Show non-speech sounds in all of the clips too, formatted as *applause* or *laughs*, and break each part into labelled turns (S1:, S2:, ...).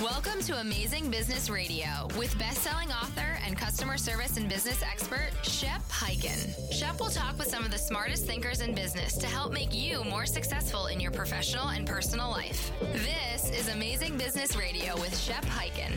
S1: Welcome to Amazing Business Radio with best-selling author and customer service and business expert Shep Hyken. Shep will talk with some of the smartest thinkers in business to help make you more successful in your professional and personal life. This is Amazing Business Radio with Shep Hyken.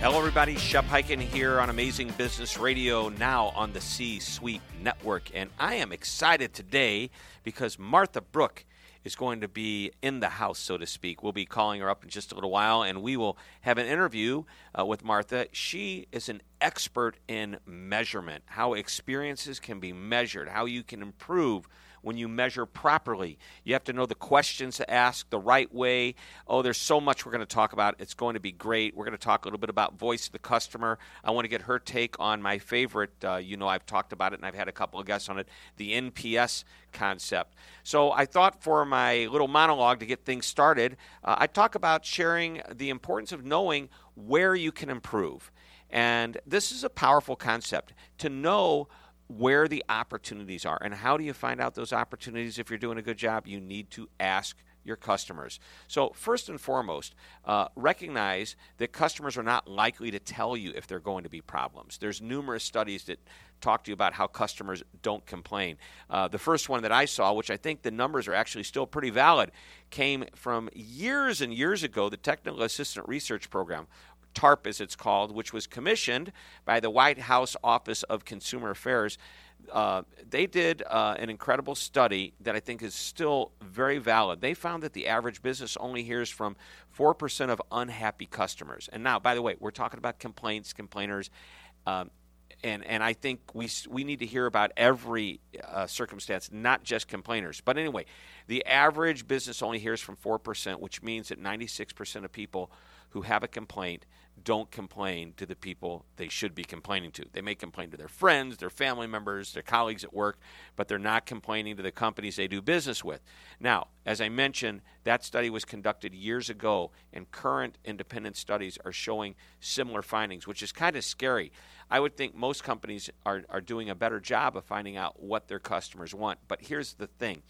S2: Hello, everybody. Shep Hyken here on Amazing Business Radio, now on the C Suite Network. And I am excited today because Martha Brooke is going to be in the house, so to speak. We'll be calling her up in just a little while, and we will have an interview uh, with Martha. She is an expert in measurement, how experiences can be measured, how you can improve when you measure properly. You have to know the questions to ask the right way. Oh, there's so much we're going to talk about. It's going to be great. We're going to talk a little bit about voice of the customer. I want to get her take on my favorite. Uh, you know, I've talked about it and I've had a couple of guests on it the NPS concept. So I thought for my little monologue to get things started, uh, I'd talk about sharing the importance of knowing where you can improve. And this is a powerful concept to know where the opportunities are. And how do you find out those opportunities if you're doing a good job? You need to ask your customers. So, first and foremost, uh, recognize that customers are not likely to tell you if they're going to be problems. There's numerous studies that talk to you about how customers don't complain. Uh, the first one that I saw, which I think the numbers are actually still pretty valid, came from years and years ago, the Technical Assistance Research Program, TARP as it's called, which was commissioned by the White House Office of Consumer Affairs. Uh, they did uh, an incredible study that I think is still very valid. They found that the average business only hears from 4% of unhappy customers. And now, by the way, we're talking about complaints, complainers. Um, and, and I think we, we need to hear about every uh, circumstance, not just complainers. But anyway, the average business only hears from 4%, which means that 96% of people who have a complaint don't complain to the people they should be complaining to. They may complain to their friends, their family members, their colleagues at work, but they're not complaining to the companies they do business with. Now, as I mentioned, that study was conducted years ago, and current independent studies are showing similar findings, which is kind of scary. I would think most companies are, are doing a better job of finding out what their customers want. But here's the thing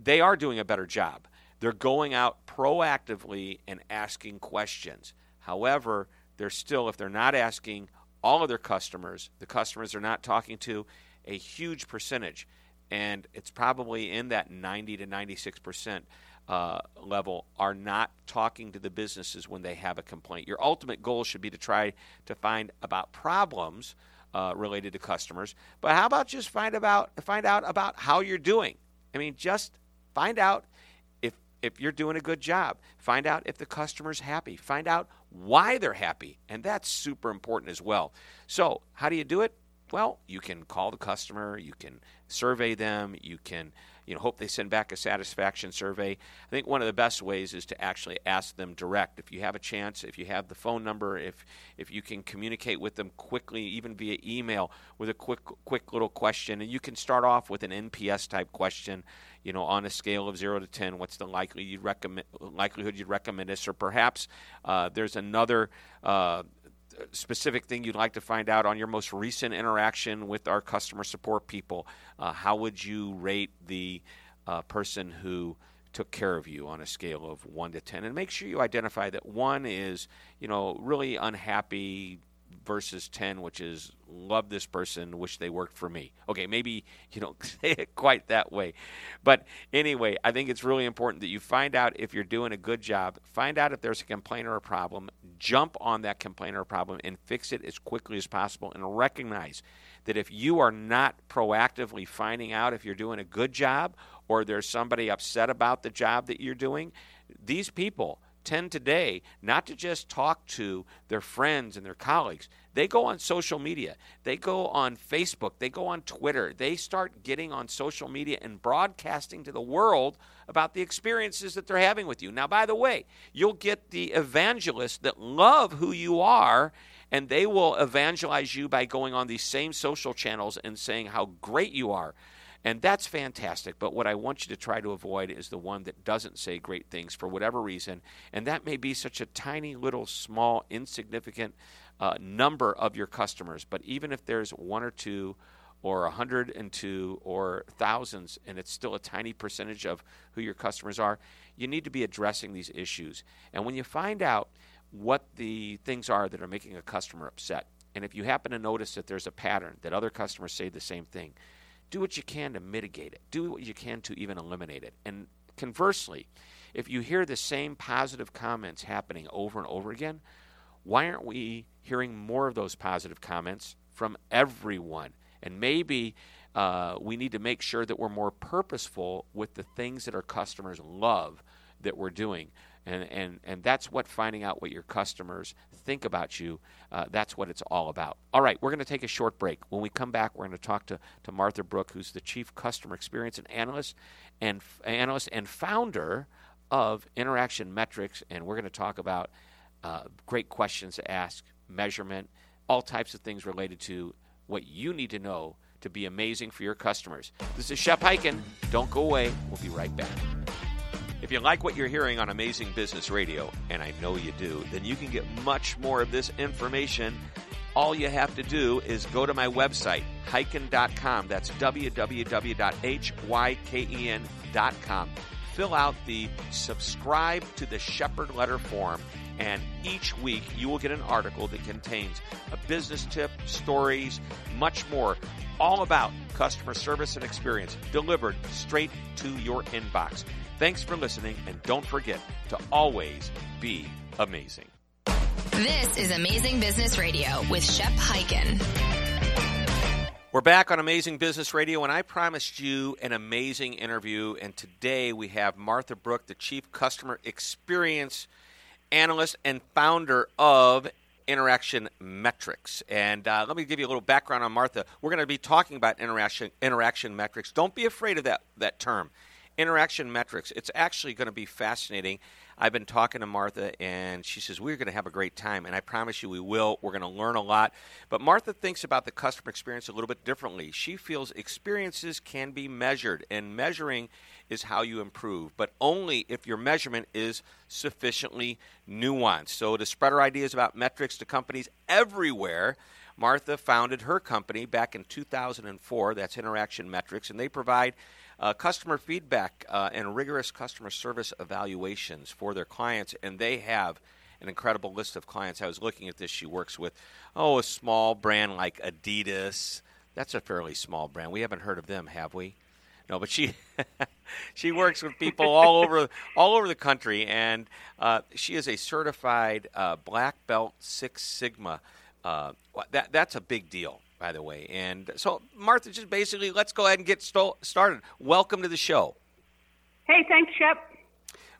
S2: they are doing a better job. They're going out proactively and asking questions. However, they're still, if they're not asking all of their customers, the customers are not talking to a huge percentage, and it's probably in that 90 to 96 percent uh, level, are not talking to the businesses when they have a complaint. Your ultimate goal should be to try to find about problems uh, related to customers, but how about just find about find out about how you're doing? I mean, just find out if you're doing a good job. Find out if the customer's happy. Find out why they're happy. And that's super important as well. So, how do you do it? Well, you can call the customer, you can survey them, you can you know hope they send back a satisfaction survey. I think one of the best ways is to actually ask them direct. If you have a chance, if you have the phone number, if if you can communicate with them quickly, even via email with a quick quick little question, and you can start off with an NPS type question you know, on a scale of zero to ten, what's the likely you'd recommend, likelihood you'd recommend this, or perhaps uh, there's another uh, specific thing you'd like to find out on your most recent interaction with our customer support people. Uh, how would you rate the uh, person who took care of you on a scale of one to ten? And make sure you identify that one is, you know, really unhappy, versus 10, which is love this person, wish they worked for me. Okay, maybe you don't *laughs* say it quite that way. But anyway, I think it's really important that you find out if you're doing a good job, find out if there's a complaint or a problem, jump on that complaint or problem and fix it as quickly as possible and recognize that if you are not proactively finding out if you're doing a good job or there's somebody upset about the job that you're doing, these people tend today not to just talk to their friends and their colleagues. They go on social media. They go on Facebook. They go on Twitter. They start getting on social media and broadcasting to the world about the experiences that they're having with you. Now, by the way, you'll get the evangelists that love who you are and they will evangelize you by going on these same social channels and saying how great you are. And that's fantastic. But what I want you to try to avoid is the one that doesn't say great things for whatever reason. And that may be such a tiny, little, small, insignificant uh, number of your customers. But even if there's one or two or 102 or thousands, and it's still a tiny percentage of who your customers are, you need to be addressing these issues. And when you find out what the things are that are making a customer upset, and if you happen to notice that there's a pattern that other customers say the same thing, do what you can to mitigate it. Do what you can to even eliminate it. And conversely, if you hear the same positive comments happening over and over again, why aren't we hearing more of those positive comments from everyone? And maybe uh, we need to make sure that we're more purposeful with the things that our customers love that we're doing. And, and, and that's what finding out what your customers think about you, uh, that's what it's all about. All right, we're going to take a short break. When we come back, we're going to talk to, to Martha Brooke, who's the Chief Customer Experience and Analyst and, analyst and founder of Interaction Metrics. And we're going to talk about uh, great questions to ask, measurement, all types of things related to what you need to know to be amazing for your customers. This is Shep Hyken. Don't go away. We'll be right back. If you like what you're hearing on Amazing Business Radio, and I know you do, then you can get much more of this information. All you have to do is go to my website, hyken.com. That's www.hyken.com. Fill out the subscribe to the Shepard Letter form, and each week you will get an article that contains a business tip, stories, much more, all about customer service and experience delivered straight to your inbox. Thanks for listening, and don't forget to always be amazing.
S1: This is Amazing Business Radio with Shep Hyken.
S2: We're back on Amazing Business Radio, and I promised you an amazing interview. And today we have Martha Brooke, the Chief Customer Experience Analyst and founder of Interaction Metrics. And uh, let me give you a little background on Martha. We're going to be talking about interaction interaction metrics. Don't be afraid of that that term interaction metrics. It's actually going to be fascinating. I've been talking to Martha, and she says, We're going to have a great time. And I promise you, we will. We're going to learn a lot. But Martha thinks about the customer experience a little bit differently. She feels experiences can be measured, and measuring is how you improve, but only if your measurement is sufficiently nuanced. So, to spread her ideas about metrics to companies everywhere, Martha founded her company back in 2004. That's Interaction Metrics, and they provide uh, customer feedback uh, and rigorous customer service evaluations for their clients, and they have an incredible list of clients. I was looking at this. She works with, oh, a small brand like Adidas. That's a fairly small brand. We haven't heard of them, have we? No, but she *laughs* she works with people all over all over the country, and uh, she is a certified uh, black belt Six Sigma. Uh, that that's a big deal by the way. And so, Martha, just basically, let's go ahead and get st- started. Welcome to the show.
S3: Hey, thanks, Shep.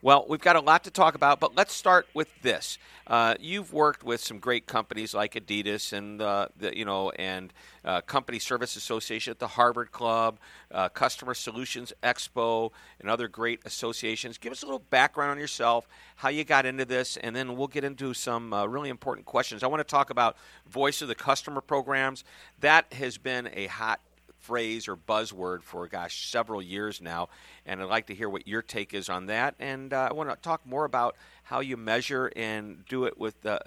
S2: Well, we've got a lot to talk about, but let's start with this. Uh, you've worked with some great companies like Adidas and uh, the, you know and uh, Company Service Association at the Harvard Club, uh, Customer Solutions Expo, and other great associations. Give us a little background on yourself, how you got into this, and then we'll get into some uh, really important questions. I want to talk about Voice of the Customer programs. That has been a hot phrase or buzzword for, gosh, several years now. And I'd like to hear what your take is on that. And uh, I want to talk more about how you measure and do it with, uh,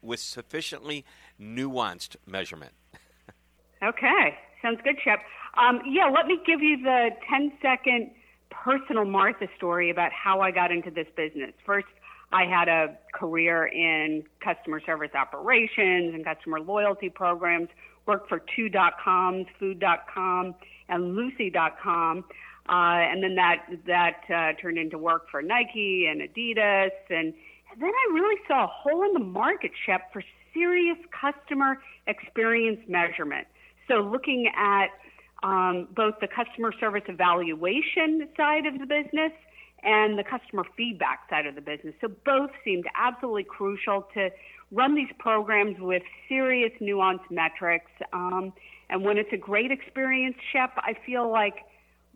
S2: with sufficiently nuanced measurement. *laughs*
S3: okay. Sounds good, Shep. Um, yeah, let me give you the 10 second personal Martha story about how I got into this business. First, I had a career in customer service operations and customer loyalty programs, worked for two dot coms, food.com and lucy.com. Uh, and then that that uh, turned into work for Nike and Adidas, and, and then I really saw a hole in the market, Shep, for serious customer experience measurement. So looking at um, both the customer service evaluation side of the business and the customer feedback side of the business. So both seemed absolutely crucial to run these programs with serious nuanced metrics. Um, and when it's a great experience, Shep, I feel like,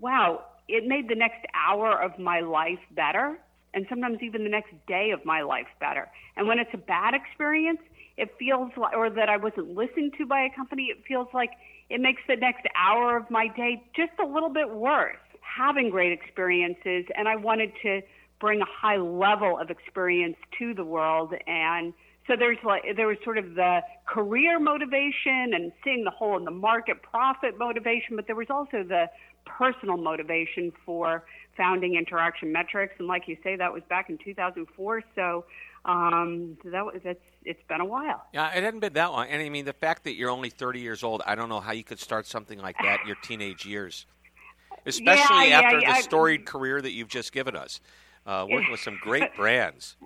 S3: wow, it made the next hour of my life better, and sometimes even the next day of my life better. And when it's a bad experience, it feels like, or that I wasn't listened to by a company, it feels like it makes the next hour of my day just a little bit worse. Having great experiences, and I wanted to bring a high level of experience to the world and so there's like there was sort of the career motivation and seeing the hole in the market profit motivation, but there was also the personal motivation for founding Interaction Metrics. And like you say, that was back in 2004. So um, that was it's it's been a while.
S2: Yeah, it hadn't been that long. And I mean, the fact that you're only 30 years old, I don't know how you could start something like that in your teenage years, *sighs* especially
S3: yeah,
S2: after
S3: yeah,
S2: the storied career that you've just given us, uh, working with some great *laughs* brands.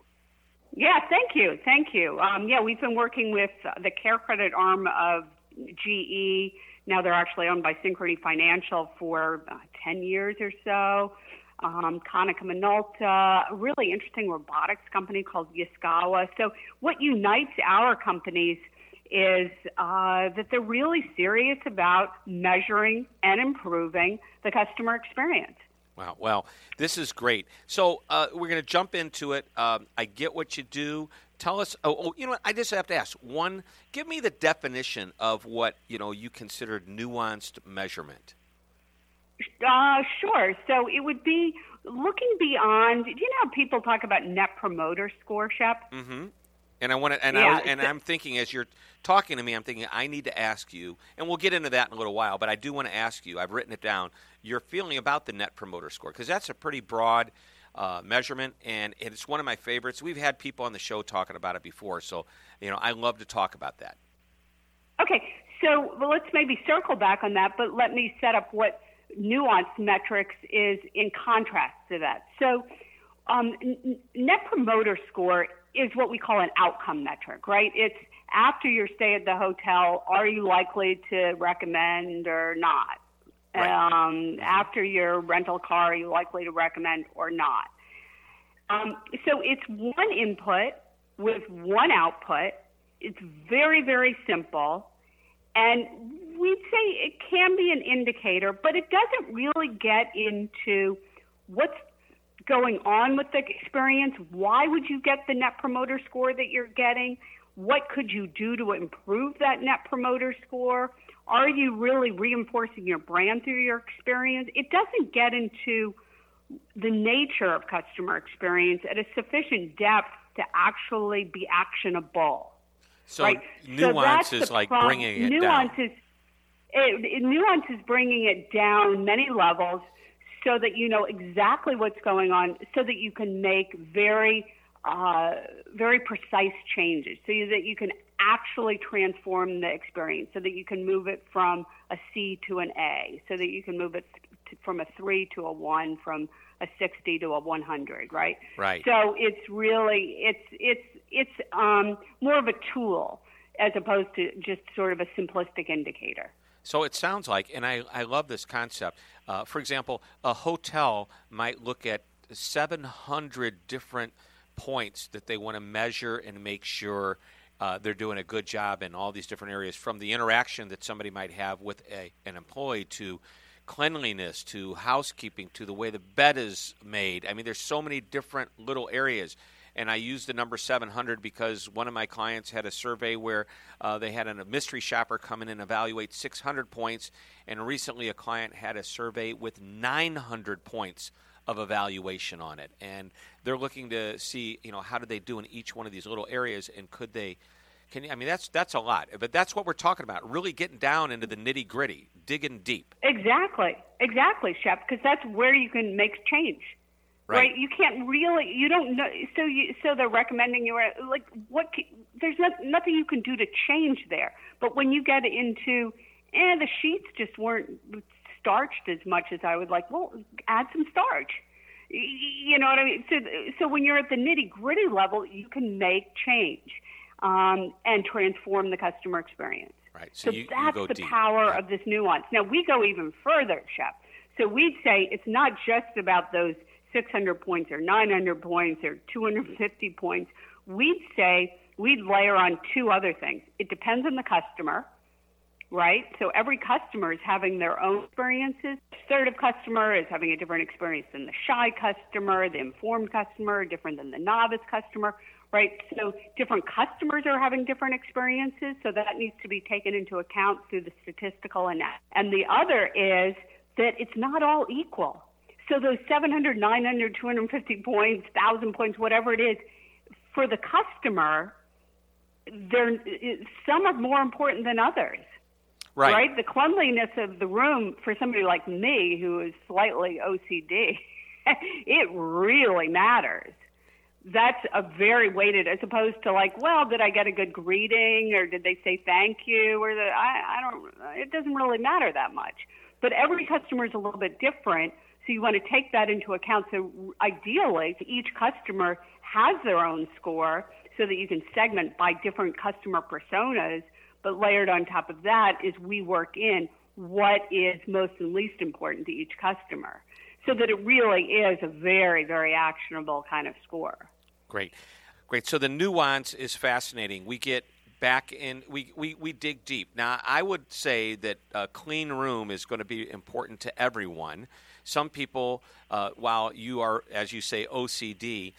S3: Yeah, thank you, thank you. Um, yeah, we've been working with uh, the CareCredit arm of GE. Now they're actually owned by Synchrony Financial for uh, 10 years or so. Um, Konica Minolta, a really interesting robotics company called Yaskawa. So what unites our companies is uh, that they're really serious about measuring and improving the customer experience.
S2: Wow. Well, this is great. So uh, we're going to jump into it. Um, I get what you do. Tell us. Oh, oh, you know what? I just have to ask. One, give me the definition of what you know you considered nuanced measurement.
S3: Uh, sure. So it would be looking beyond. Do you know, how people talk about net promoter score, Shep.
S2: Mm-hmm. And I want to, and
S3: yeah,
S2: I was, and I'm thinking as you're talking to me, I'm thinking I need to ask you, and we'll get into that in a little while. But I do want to ask you. I've written it down. Your feeling about the net promoter score because that's a pretty broad uh, measurement, and it's one of my favorites. We've had people on the show talking about it before, so you know I love to talk about that.
S3: Okay, so well, let's maybe circle back on that, but let me set up what nuanced metrics is in contrast to that. So, um, net promoter score is what we call an outcome metric, right? It's after your stay at the hotel, are you likely to recommend or not?
S2: Right.
S3: Um, after your rental car, are you likely to recommend or not? Um, so it's one input with one output. It's very, very simple. And we'd say it can be an indicator, but it doesn't really get into what's going on with the experience. Why would you get the net promoter score that you're getting? What could you do to improve that net promoter score? Are you really reinforcing your brand through your experience? It doesn't get into the nature of customer experience at a sufficient depth to actually be actionable.
S2: So
S3: right?
S2: nuance
S3: that's
S2: is like
S3: problem.
S2: bringing it
S3: nuance
S2: down.
S3: Is, it, it- nuance is bringing it down many levels so that you know exactly what's going on, so that you can make very, uh, very precise changes, so that you can actually transform the experience, so that you can move it from a C to an A, so that you can move it to, from a three to a one, from a 60 to a 100, right?
S2: Right.
S3: So it's really it's it's it's um, more of a tool as opposed to just sort of a simplistic indicator.
S2: So it sounds like, and I, I love this concept. Uh, for example, a hotel might look at 700 different points that they want to measure and make sure uh, they're doing a good job in all these different areas, from the interaction that somebody might have with a, an employee to cleanliness to housekeeping to the way the bed is made. I mean, there's so many different little areas. And I use the number 700 because one of my clients had a survey where uh, they had a mystery shopper come in and evaluate 600 points. And recently, a client had a survey with 900 points of evaluation on it. And they're looking to see, you know, how did they do in each one of these little areas and could they. Can you, I mean that's that's a lot, but that's what we're talking about. Really getting down into the nitty gritty, digging deep.
S3: Exactly, exactly, Shep, because that's where you can make change.
S2: Right.
S3: You can't really. You don't know. So you. So they're recommending you. Like what? There's not, nothing you can do to change there. But when you get into, eh, the sheets just weren't starched as much as I would like. Well, add some starch. You know what I mean? So, so when you're at the nitty gritty level, you can make change um, and transform the customer experience.
S2: Right. So
S3: So,
S2: you- you
S3: that's
S2: go
S3: the
S2: deep.
S3: power
S2: Yeah.
S3: of this nuance. Now we go even further, Shep. So we'd say it's not just about those 600 points or 900 points or 250 points. We'd say we'd layer on two other things. It depends on the customer, right? So every customer is having their own experiences. Assertive customer is having a different experience than the shy customer, the informed customer, different than the novice customer, right? So different customers are having different experiences, so that needs to be taken into account through the statistical analysis. And the other is that it's not all equal. So those 700, 900, 250 points, 1,000 points, whatever it is, for the customer, they're some are more important than others.
S2: Right.
S3: right. The cleanliness of the room for somebody like me who is slightly OCD, *laughs* it really matters. That's a very weighted as opposed to like, well, did I get a good greeting or did they say thank you or the I, I don't it doesn't really matter that much. But every customer is a little bit different, so you want to take that into account. So ideally, each customer has their own score so that you can segment by different customer personas. But layered on top of that is we work in what is most and least important to each customer so that it really is a very, very actionable kind of score.
S2: Great. Great. So the nuance is fascinating. We get back in, we, we, we dig deep. Now, I would say that a clean room is going to be important to everyone. Some people, uh, while you are, as you say, OCD,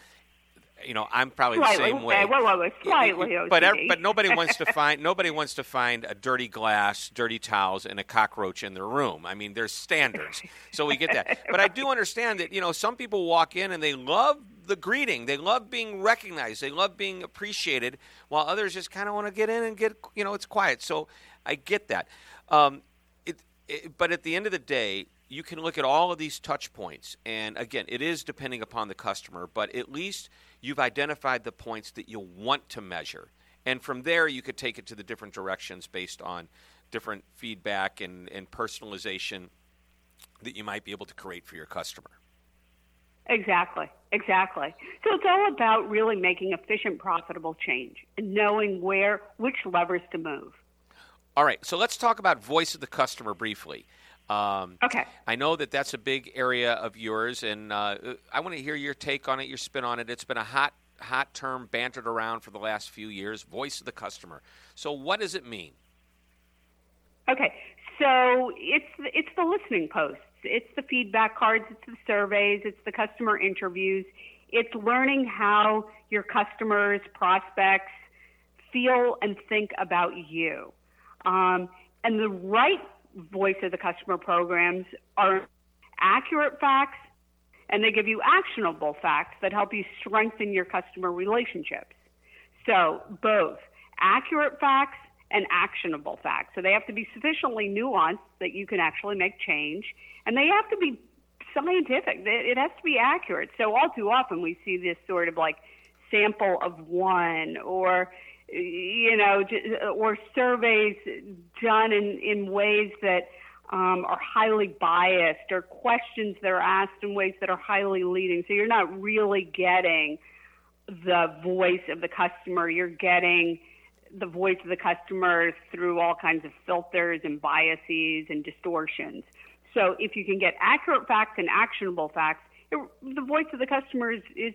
S2: you know, I'm probably
S3: slightly,
S2: the same way.
S3: Well, well, well, slightly OCD.
S2: But but nobody wants to *laughs* find nobody wants to find a dirty glass, dirty towels, and a cockroach in their room. I mean, there's standards, so we get that. But I do understand that you know some people walk in and they love the greeting, they love being recognized, they love being appreciated, while others just kind of want to get in and get you know it's quiet. So I get that. Um, it, it, but at the end of the day, you can look at all of these touch points, and again, it is depending upon the customer, but at least you've identified the points that you want to measure. And from there, you could take it to the different directions based on different feedback and, and personalization that you might be able to create for your customer.
S3: Exactly, exactly. So it's all about really making efficient, profitable change and knowing where, which levers to move.
S2: All right, so let's talk about voice of the customer briefly.
S3: Um, okay.
S2: I know that that's a big area of yours, and uh, I want to hear your take on it, your spin on it. It's been a hot, hot term bantered around for the last few years. Voice of the customer. So, what does it mean?
S3: Okay, so it's it's the listening posts, it's the feedback cards, it's the surveys, it's the customer interviews, it's learning how your customers, prospects feel and think about you. Um, and the right voice of the customer programs are accurate facts and they give you actionable facts that help you strengthen your customer relationships. So, both accurate facts and actionable facts. So, they have to be sufficiently nuanced that you can actually make change, and they have to be scientific. It has to be accurate. So, all too often we see this sort of like sample of one or you know, or surveys done in, in ways that um, are highly biased or questions that are asked in ways that are highly leading. So you're not really getting the voice of the customer. You're getting the voice of the customer through all kinds of filters and biases and distortions. So if you can get accurate facts and actionable facts, it, the voice of the customer is, is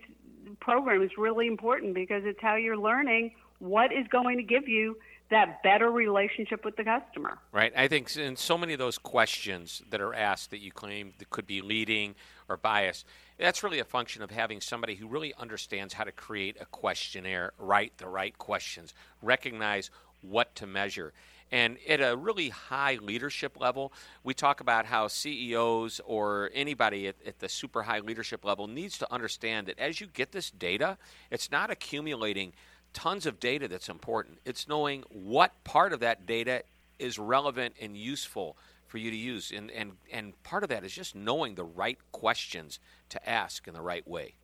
S3: program is really important because it's how you're learning what is going to give you that better relationship with the customer.
S2: Right. I think in so many of those questions that are asked that you claim that could be leading or biased, that's really a function of having somebody who really understands how to create a questionnaire, write the right questions, recognize what to measure. And at a really high leadership level, we talk about how CEOs or anybody at, at, the super high leadership level needs to understand that as you get this data, it's not accumulating tons of data that's important. It's knowing what part of that data is relevant and useful for you to use. And, and, and part of that is just knowing the right questions to ask in the right way.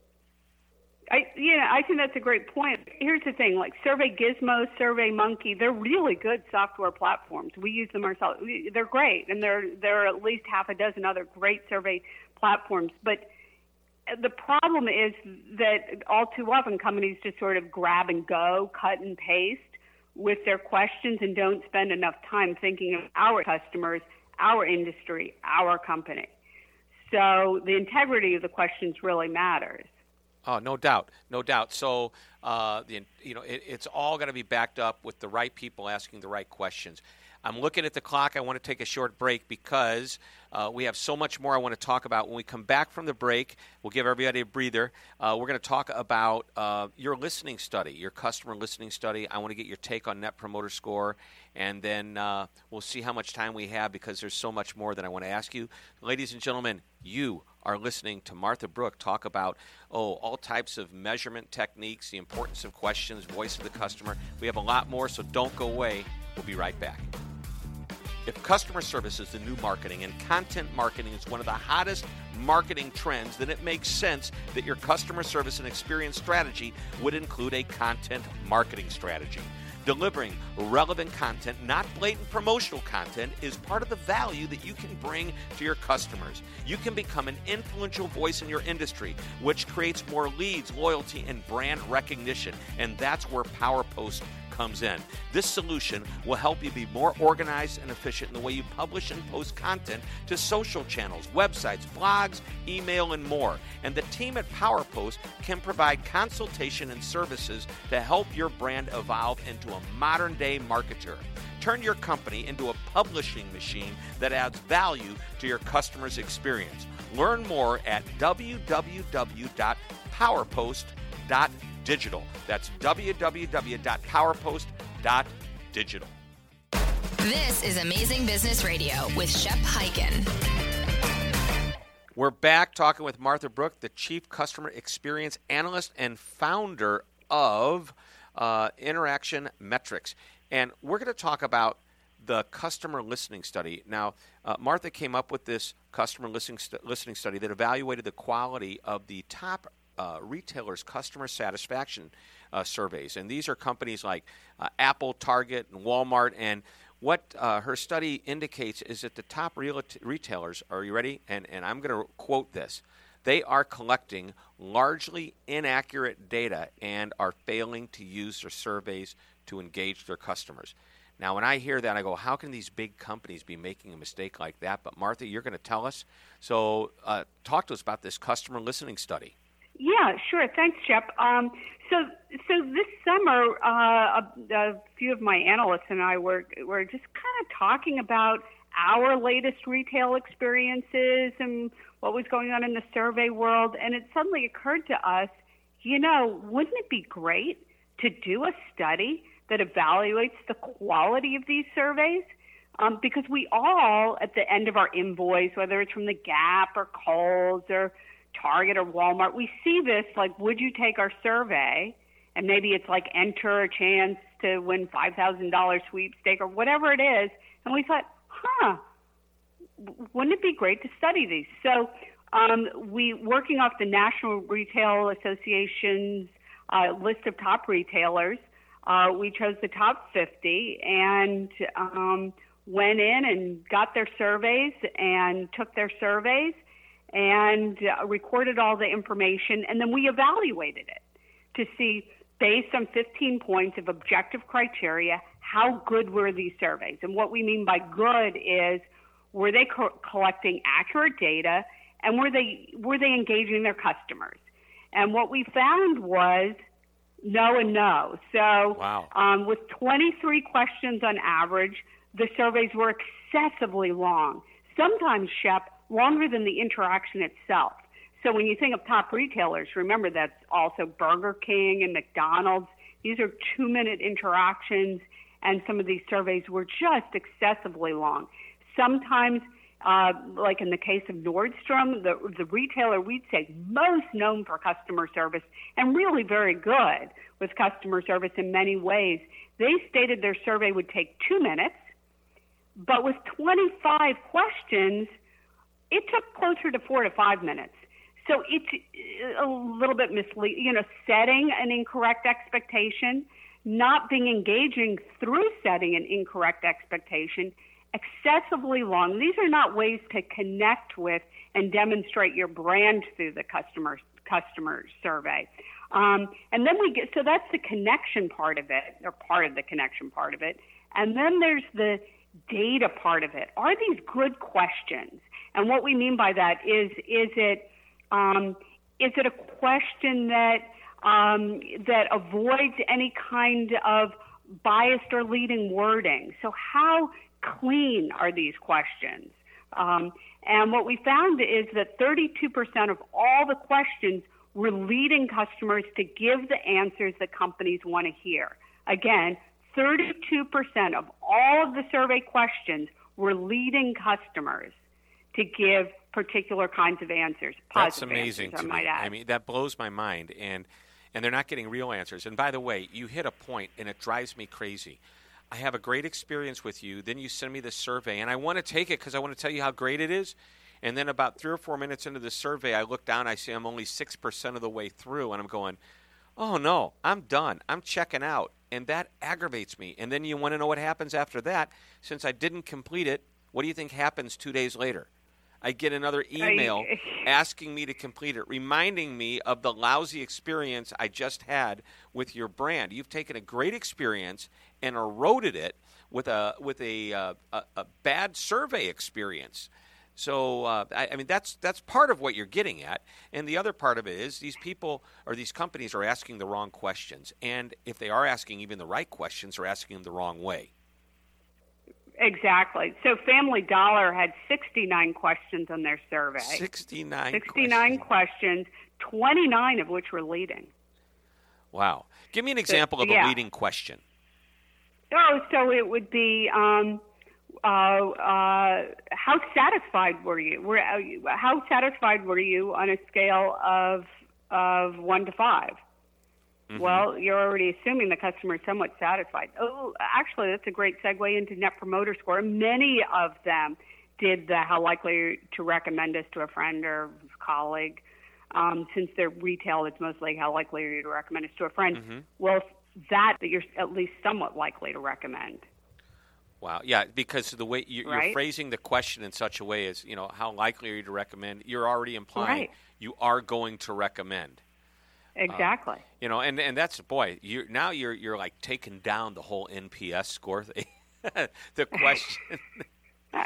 S3: I, know, I think that's a great point. Here's the thing: like SurveyGizmo, Survey Monkey, they're really good software platforms. We use them ourselves. They're great, and there there are at least half a dozen other great survey platforms. But the problem is that all too often companies just sort of grab and go, cut and paste with their questions and don't spend enough time thinking of our customers, our industry, our company. So the integrity of the questions really matters.
S2: Oh, no doubt, no doubt. So, uh, the, you know, it, it's all going to be backed up with the right people asking the right questions. I'm looking at the clock. I want to take a short break because uh, we have so much more I want to talk about. When we come back from the break, we'll give everybody a breather. Uh, we're going to talk about uh, your listening study, your customer listening study. I want to get your take on Net Promoter Score, and then uh, we'll see how much time we have because there's so much more that I want to ask you. Ladies and gentlemen, you are listening to Martha Brooke talk about oh all types of measurement techniques, the importance of questions, voice of the customer. We have a lot more, so don't go away. We'll be right back. If customer service is the new marketing and content marketing is one of the hottest marketing trends, then it makes sense that your customer service and experience strategy would include a content marketing strategy. Delivering relevant content, not blatant promotional content, is part of the value that you can bring to your customers. You can become an influential voice in your industry, which creates more leads, loyalty, and brand recognition. And that's where PowerPost comes in. This solution will help you be more organized and efficient in the way you publish and post content to social channels, websites, blogs, email, and more. And the team at PowerPost can provide consultation and services to help your brand evolve into a modern day marketer. Turn your company into a publishing machine that adds value to your customers' experience. Learn more at www.powerpost.com digital. That's www.powerpost.digital.
S1: This is Amazing Business Radio with Shep Hyken.
S2: We're back talking with Martha Brooke, the Chief Customer Experience Analyst and founder of uh, Interaction Metrics. And we're going to talk about the customer listening study. Now, uh, Martha came up with this customer listening, st- listening study that evaluated the quality of the top uh, retailers' customer satisfaction uh, surveys, and these are companies like uh, Apple, Target, and Walmart. And what uh, her study indicates is that the top real- retailers are you ready? And and I'm going to quote this: they are collecting largely inaccurate data and are failing to use their surveys to engage their customers. Now, when I hear that, I go, how can these big companies be making a mistake like that? But, Martha, you're going to tell us. So, uh, talk to us about this customer listening study.
S3: Yeah, sure. Thanks, Shep. Um, so, so this summer, uh, a, a, few of my analysts and I were were just kind of talking about our latest retail experiences and what was going on in the survey world, and it suddenly occurred to us, you know, wouldn't it be great to do a study that evaluates the quality of these surveys? Um, because we all, at the end of our invoice, whether it's from the Gap or Kohl's or Target or Walmart, we see this like, would you take our survey? And maybe it's like enter a chance to win $5,000 sweepstake or whatever it is. And we thought, huh, wouldn't it be great to study these? So um, we, working off the National Retail Association's uh, list of top retailers, uh, we chose the top 50 and um, went in and got their surveys and took their surveys and uh, recorded all the information, and then we evaluated it to see, based on 15 points of objective criteria, how good were these surveys. And what we mean by good is were they co- collecting accurate data and were they were they engaging their customers? And what we found was no and no. So
S2: wow.
S3: um, with 23 questions on average, the surveys were excessively long. Sometimes, Shep, longer than the interaction itself. So when you think of top retailers, remember that's also Burger King and McDonald's. These are two minute interactions, and some of these surveys were just excessively long. Sometimes, uh, like in the case of Nordstrom, the, the retailer we'd say most known for customer service and really very good with customer service in many ways, they stated their survey would take two minutes, but with 25 questions, it took closer to four to five minutes. So it's a little bit misleading, you know, setting an incorrect expectation, not being engaging through setting an incorrect expectation, excessively long. These are not ways to connect with and demonstrate your brand through the customer customer survey. Um, and then we get so that's the connection part of it, or part of the connection part of it. And then there's the data part of it. Are these good questions? And what we mean by that is, is it, um, is it a question that, um, that avoids any kind of biased or leading wording? So how clean are these questions? Um, and what we found is that 32% of all the questions were leading customers to give the answers that companies want to hear. Again, 32% of all of the survey questions were leading customers to give particular kinds of answers.
S2: That's amazing
S3: answers,
S2: to
S3: I
S2: me.
S3: Add.
S2: I mean, that blows my mind, and and they're not getting real answers. And by the way, you hit a point, and it drives me crazy. I have a great experience with you. Then you send me the survey, and I want to take it because I want to tell you how great it is. And then about three or four minutes into the survey, I look down, I see I'm only six percent of the way through, and I'm going, "Oh no, I'm done. I'm checking out." And that aggravates me. And then you want to know what happens after that? Since I didn't complete it, what do you think happens two days later? I get another email *laughs* asking me to complete it, reminding me of the lousy experience I just had with your brand. You've taken a great experience and eroded it with a with a uh, a, a, bad survey experience. So uh, I, I, mean that's that's part of what you're getting at, and the other part of it is these people or these companies are asking the wrong questions, and if they are asking even the right questions, they're asking them the wrong way.
S3: Exactly. So Family Dollar had 69 questions on their survey.
S2: 69
S3: 69 questions, 29 of which were leading.
S2: Wow. Give me an example so, of
S3: yeah.
S2: a leading question.
S3: Oh, so it would be um, uh, uh, how satisfied were you? Were, uh, how satisfied were you on a scale of of one to 5 Mm-hmm. Well, you're already assuming the customer is somewhat satisfied. Oh, actually, that's a great segue into Net Promoter Score. Many of them did the how likely to recommend us to a friend or colleague. Um, since they're retail, it's mostly how likely are you to recommend us to a friend.
S2: Mm-hmm.
S3: Well, that that you're at least somewhat likely to recommend.
S2: Wow. Yeah, because the way you,
S3: right?
S2: you're phrasing the question in such a way is, you know, how likely are you to recommend? You're already implying
S3: right.
S2: you are going to recommend.
S3: Exactly.
S2: Uh, you know, and and that's boy, you now you're you're like taking down the whole NPS score *laughs* thing. the question. *laughs*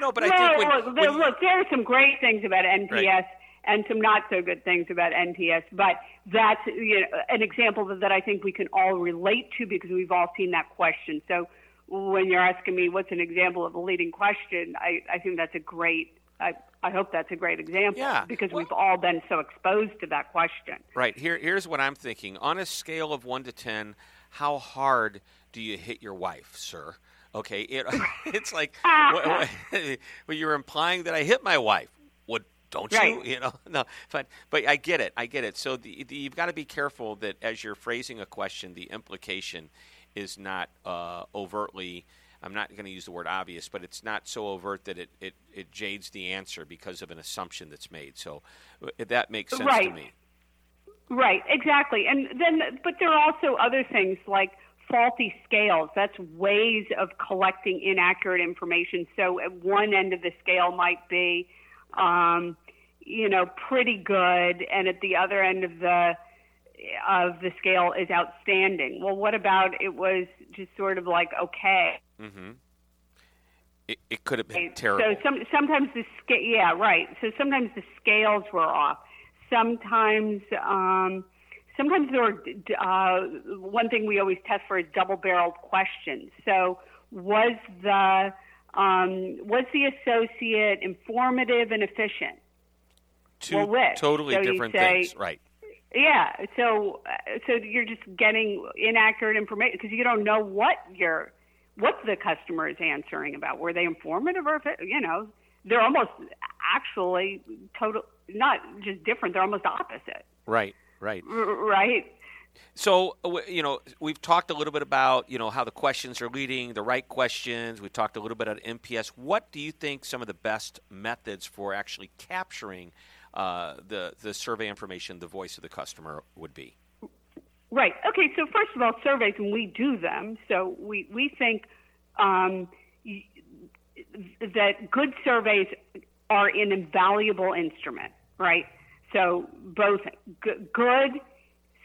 S2: no, but I think when,
S3: look,
S2: when
S3: look, there are some great things about NPS.
S2: Right.
S3: And some not so good things about NPS, but that's you know, an example that, that I think we can all relate to because we've all seen that question. So when you're asking me what's an example of a leading question, I, I think that's a great I, I hope that's a great example
S2: yeah.
S3: because
S2: well,
S3: we've all been so exposed to that question.
S2: Right. Here, here's what I'm thinking. On a scale of 1 to 10, how hard do you hit your wife, sir? Okay, it, *laughs* it's like *laughs* *laughs* well, you're implying that I hit my wife. What don't
S3: right.
S2: you? You know, no, but but I get it. I get it. So the, the, you've got to be careful that as you're phrasing a question, the implication is not uh, overtly I'm not going to use the word obvious, but it's not so overt that it, it, it jades the answer because of an assumption that's made. So uh, that makes sense
S3: right.
S2: to me.
S3: Right, exactly. And then, but there are also other things like faulty scales. That's ways of collecting inaccurate information. So at one end of the scale might be, um, you know, pretty good, and at the other end of the of the scale is outstanding. Well, what about it was just sort of like okay?
S2: Mm-hmm. It, it could have been
S3: right.
S2: terrible.
S3: So some, sometimes the scale, yeah, right. So sometimes the scales were off. Sometimes, um, sometimes there were. Uh, one thing we always test for is double-barreled questions. So was the um, was the associate informative and efficient?
S2: Two
S3: well,
S2: totally
S3: so
S2: different
S3: say,
S2: things, right?
S3: Yeah, so so you're just getting inaccurate information because you don't know what you're what the customer is answering about. Were they informative or you know they're almost actually total not just different. They're almost opposite.
S2: Right. Right.
S3: R- right.
S2: So you know we've talked a little bit about you know how the questions are leading, the right questions. We've talked a little bit about NPS. What do you think some of the best methods for actually capturing uh, the the survey information, the voice of the customer would be?
S3: Right. Okay. So first of all, surveys, and we do them. So we we think um, that good surveys are an invaluable instrument. Right. So both g- good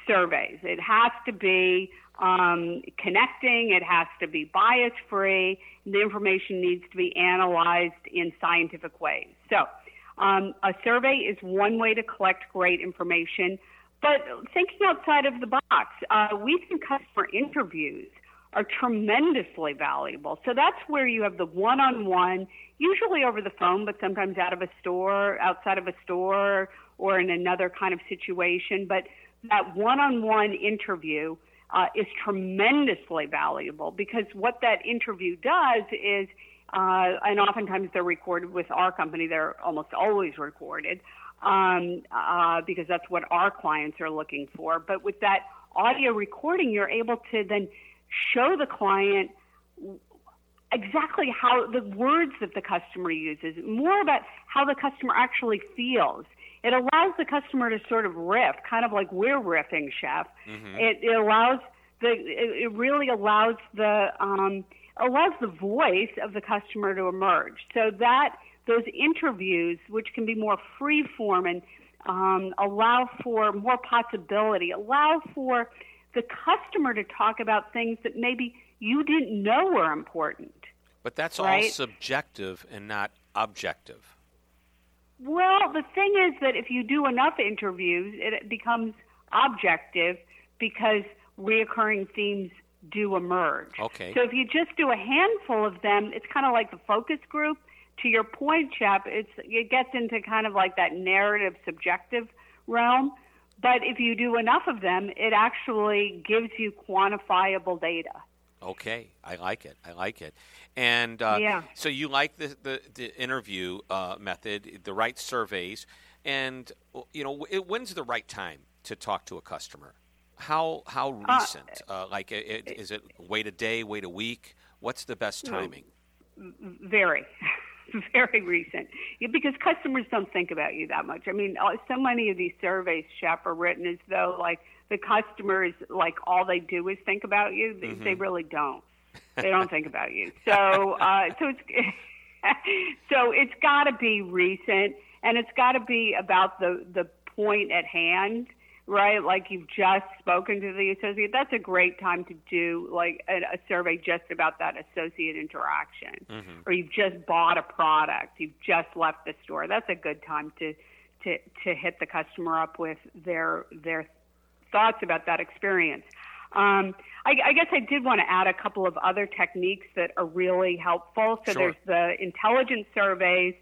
S3: surveys. It has to be um, connecting. It has to be bias free. The information needs to be analyzed in scientific ways. So um, a survey is one way to collect great information, but thinking outside of the box, uh, we think customer interviews are tremendously valuable. So that's where you have the one on one, usually over the phone, but sometimes out of a store, outside of a store, or in another kind of situation. But that one on one interview uh, is tremendously valuable because what that interview does is, uh, and oftentimes they're recorded with our company, they're almost always recorded um, uh, because that's what our clients are looking for. But with that audio recording, you're able to then show the client exactly how the words that the customer uses, more about how the customer actually feels. It allows the customer to sort of riff, kind of like we're riffing, Shep. Mm-hmm. It, it allows the it, it really allows the um, allows the voice of the customer to emerge. So that those interviews, which can be more free form and um, allow for more possibility, allow for the customer to talk about things that maybe you didn't know were important.
S2: But that's
S3: right?
S2: all subjective and not objective.
S3: Well, the thing is that if you do enough interviews, it becomes objective because reoccurring themes do emerge.
S2: Okay.
S3: So if you just do a handful of them, it's kind of like the focus group. To your point, Shep, it's it gets into kind of like that narrative subjective realm. But if you do enough of them, it actually gives you quantifiable data.
S2: Okay, I like it. I like it. And uh,
S3: yeah.
S2: so you like the the, the interview uh, method, the right surveys, and you know when's the right time to talk to a customer? How how uh, recent? Uh, like, it, is it wait a day, wait a week? What's the best timing?
S3: Very. *laughs* *laughs* very recent because customers don't think about you that much. I mean, uh, so many of these surveys, Shep, are written as though like the customers like all they do is think about you. Mm-hmm. They really don't. They don't think about you. So, *laughs* uh, so it's *laughs* so it's got to be recent, and it's got to be about the the point at hand right? Like you've just spoken to the associate. That's a great time to do like a, a survey just about that associate interaction. Mm-hmm. Or you've just bought a product, you've just left the store. That's a good time to to to hit the customer up with their their thoughts about that experience. Um, I, I guess I did want to add a couple of other techniques that are really helpful. So
S2: sure.
S3: there's the intelligence surveys.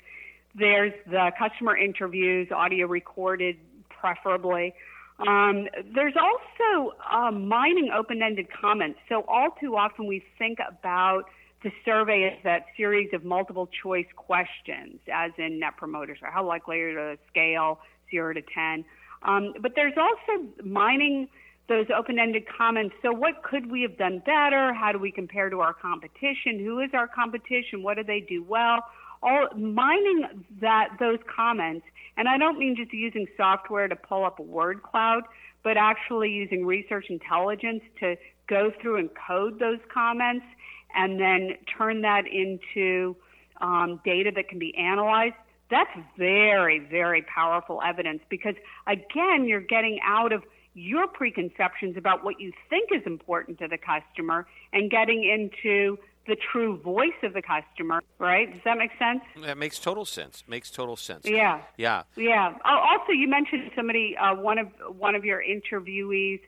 S3: There's the customer interviews, audio recorded, preferably. Um, there's also uh, mining open-ended comments. So all too often we think about the survey as that series of multiple choice questions, as in Net promoters, or how likely are to scale zero to ten. Um, but there's also mining those open-ended comments. So what could we have done better? How do we compare to our competition? Who is our competition? What do they do well? All mining that those comments and I don't mean just using software to pull up a word cloud, but actually using research intelligence to go through and code those comments and then turn that into um, data that can be analyzed. That's very, very powerful evidence because, again, you're getting out of your preconceptions about what you think is important to the customer and getting into the true voice of the customer, right? Does that make sense?
S2: That makes total sense. Makes total sense.
S3: Yeah.
S2: Yeah.
S3: Yeah. Also, you mentioned somebody, uh, one of one of your interviewees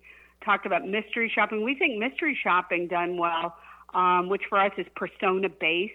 S3: talked about mystery shopping. We think mystery shopping done well, um, which for us is persona based.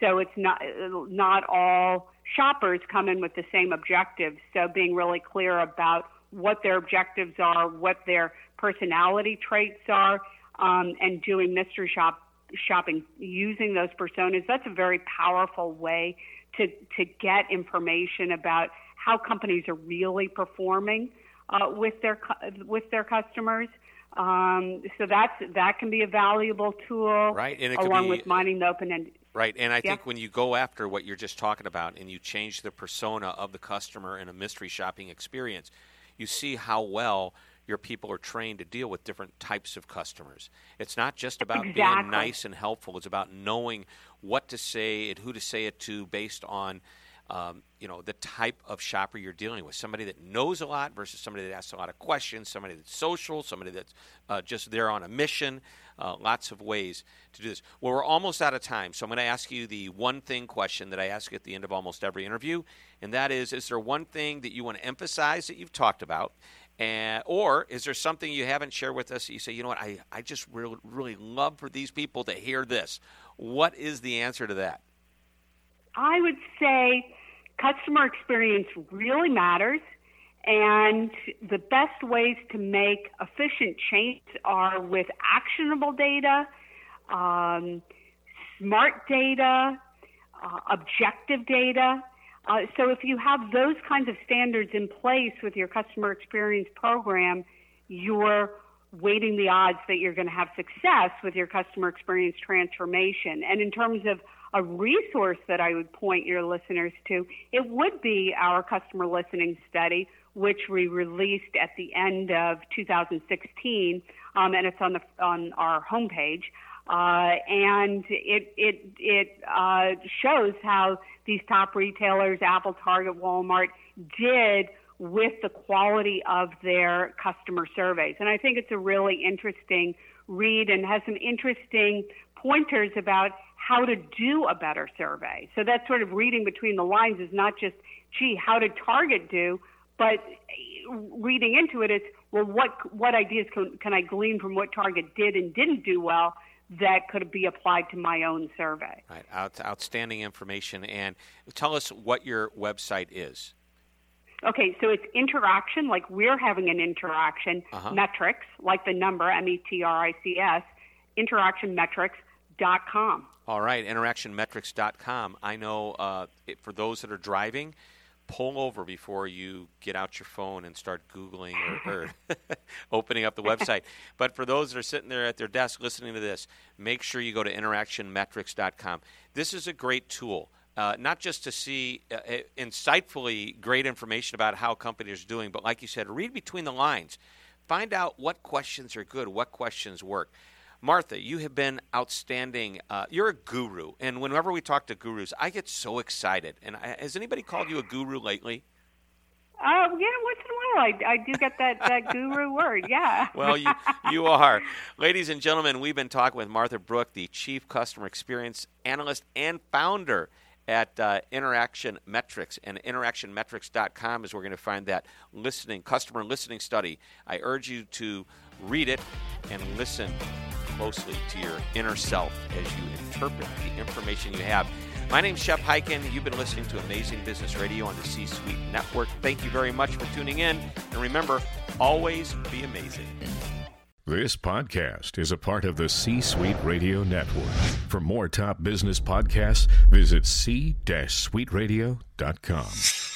S3: So it's not not all shoppers come in with the same objectives. So being really clear about what their objectives are, what their personality traits are, um, and doing mystery shop shopping using those personas, that's a very powerful way to, to get information about how companies are really performing uh, with their with their customers. Um, so that's that can be a valuable tool,
S2: right? And
S3: along
S2: be,
S3: with mining the open end.
S2: Right, and I
S3: yeah.
S2: think when you go after what you're just talking about, and you change the persona of the customer in a mystery shopping experience, you see how well your people are trained to deal with different types of customers. It's not just about
S3: exactly.
S2: being nice and helpful. It's about knowing what to say and who to say it to based on um, you know the type of shopper you're dealing with. Somebody that knows a lot versus somebody that asks a lot of questions. Somebody that's social. Somebody that's uh, just there on a mission. Uh, lots of ways to do this. Well, we're almost out of time, so I'm going to ask you the one thing question that I ask at the end of almost every interview, and that is: Is there one thing that you want to emphasize that you've talked about, And, or is there something you haven't shared with us you say, you know what, I, I just really, really love for these people to hear this? What is the answer to that?
S3: I would say customer experience really matters. And the best ways to make efficient change are with actionable data, um, smart data, uh, objective data. Uh, so if you have those kinds of standards in place with your customer experience program, you're weighting the odds that you're going to have success with your customer experience transformation. And in terms of a resource that I would point your listeners to, it would be our customer listening study, which we released at the end of 2016, um, and it's on the on our homepage. Uh, and it it it uh, shows how these top retailers, Apple, Target, Walmart, did with the quality of their customer surveys. And I think it's a really interesting read and has some interesting pointers about how to do a better survey. So that sort of reading between the lines is not just, gee, how did Target do, but reading into it, it is, well, what what ideas can, can I glean from what Target did and didn't do well that could be applied to my own survey?
S2: Right, Out, outstanding information. And tell us what your website is.
S3: Okay, so it's interaction, like we're having an interaction, uh-huh. metrics, like the number, M E T R I C S, interactionmetrics.com.
S2: All right, interactionmetrics.com. I know uh, it, for those that are driving, pull over before you get out your phone and start Googling or, or *laughs* opening up the website. *laughs* But for those that are sitting there at their desk listening to this, make sure you go to interactionmetrics.com. This is a great tool. Uh, not just to see uh, uh, insightfully great information about how companies are doing, but like you said, read between the lines. Find out what questions are good, what questions work. Martha, you have been outstanding. Uh, you're a guru, and whenever we talk to gurus, I get so excited. And I, has anybody called you a guru lately?
S3: Oh, yeah, once in a while I, I do get that, that guru word, yeah. *laughs*
S2: well, you, you are. Ladies and gentlemen, we've been talking with Martha Brooke, the Chief Customer Experience Analyst and founder at uh, Interaction Metrics. And interactionmetrics.com is where we're going to find that listening, customer listening study. I urge you to read it and listen closely to your inner self as you interpret the information you have. My name's Shep Hyken. You've been listening to Amazing Business Radio on the C Suite Network. Thank you very much for tuning in. And remember, always be amazing.
S4: This podcast is a part of the C Suite Radio Network. For more top business podcasts, visit c-suiteradio.com.